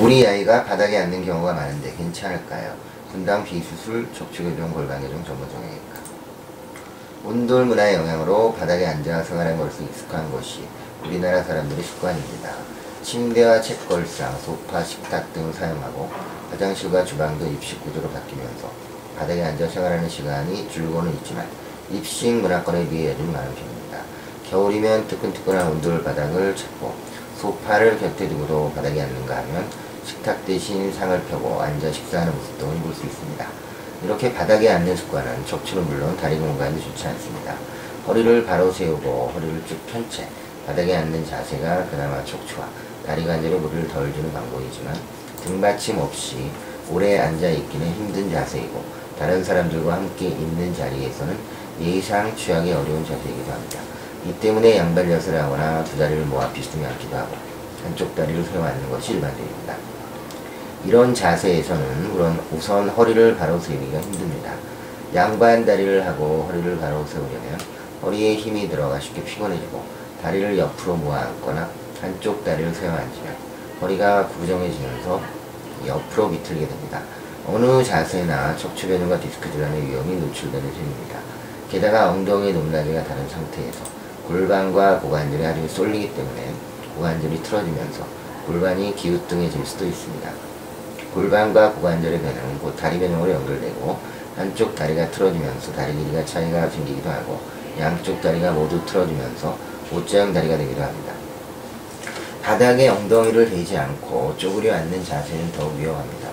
우리 아이가 바닥에 앉는 경우가 많은데 괜찮을까요? 분당 비수술 척추교정 골반교정 전문 정형외과 온돌 문화의 영향으로 바닥에 앉아 생활한 것이 익숙한 것이 우리나라 사람들의 습관입니다. 침대와 책걸상, 소파, 식탁 등을 사용하고 화장실과 주방도 입식 구조로 바뀌면서 바닥에 앉아 생활하는 시간이 줄고는 있지만 입식 문화권에 비해 여전히 많은 편입니다. 겨울이면 뜨끈뜨끈한 온돌 바닥을 찾고 소파를 곁에 두고도 바닥에 앉는가 하면 식탁 대신 상을 펴고 앉아 식사하는 모습 등을 볼수 있습니다. 이렇게 바닥에 앉는 습관은 척추는 물론 다리 공간도 좋지 않습니다. 허리를 바로 세우고 허리를 쭉 편 채 바닥에 앉는 자세가 그나마 척추와 다리 관절에 무리를 덜 주는 방법이지만 등받침 없이 오래 앉아 있기는 힘든 자세이고 다른 사람들과 함께 있는 자리에서는 예의상 취하기 어려운 자세이기도 합니다. 이 때문에 양발엿을 하거나 두 다리를 모아 비스듬히 앉기도 하고 한쪽 다리를 세워 앉는 것이 일반적입니다. 이런 자세에서는 우선, 우선 허리를 바로 세우기가 힘듭니다. 양반 다리를 하고 허리를 바로 세우려면 허리에 힘이 들어가 쉽게 피곤해지고 다리를 옆으로 모아 앉거나 한쪽 다리를 세워 앉으면 허리가 구부정해지면서 옆으로 비틀게 됩니다. 어느 자세나 척추 변형과 디스크 질환의 위험이 노출되는 셈입니다. 게다가 엉덩이 높낮이가 다른 상태에서 골반과 고관절이 아주 쏠리기 때문에 고관절이 틀어지면서 골반이 기우뚱해질 수도 있습니다. 골반과 고관절의 변형은 곧 다리 변형으로 연결되고 한쪽 다리가 틀어지면서 다리 길이가 차이가 생기기도 하고 양쪽 다리가 모두 틀어지면서 옷자형 다리가 되기도 합니다. 바닥에 엉덩이를 대지 않고 쪼그려 앉는 자세는 더욱 위험합니다.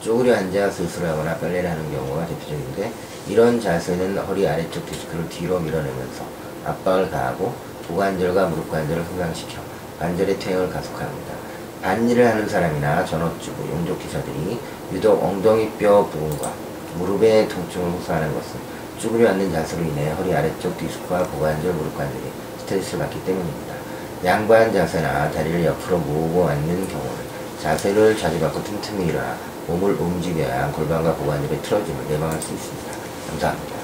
쪼그려 앉아 수술하거나 빨래를 하는 경우가 대표적인데 이런 자세는 허리 아래쪽 디스크를 뒤로 밀어내면서 압박을 가하고 고관절과 무릎 관절을 흥강시켜 관절의 퇴행을 가속합니다. 반일을 하는 사람이나 전업주부, 용접기사들이 유독 엉덩이뼈 부분과 무릎의 통증을 호소하는 것은 쭈그려 앉는 자세로 인해 허리 아래쪽 디스크와 고관절, 무릎 관절이 스트레스를 받기 때문입니다. 양반 자세나 다리를 옆으로 모으고 앉는 경우는 자세를 자주 바꿔 틈틈이 일어나 몸을 움직여야 골반과 고관절의 틀어짐을 예방할 수 있습니다. 감사합니다.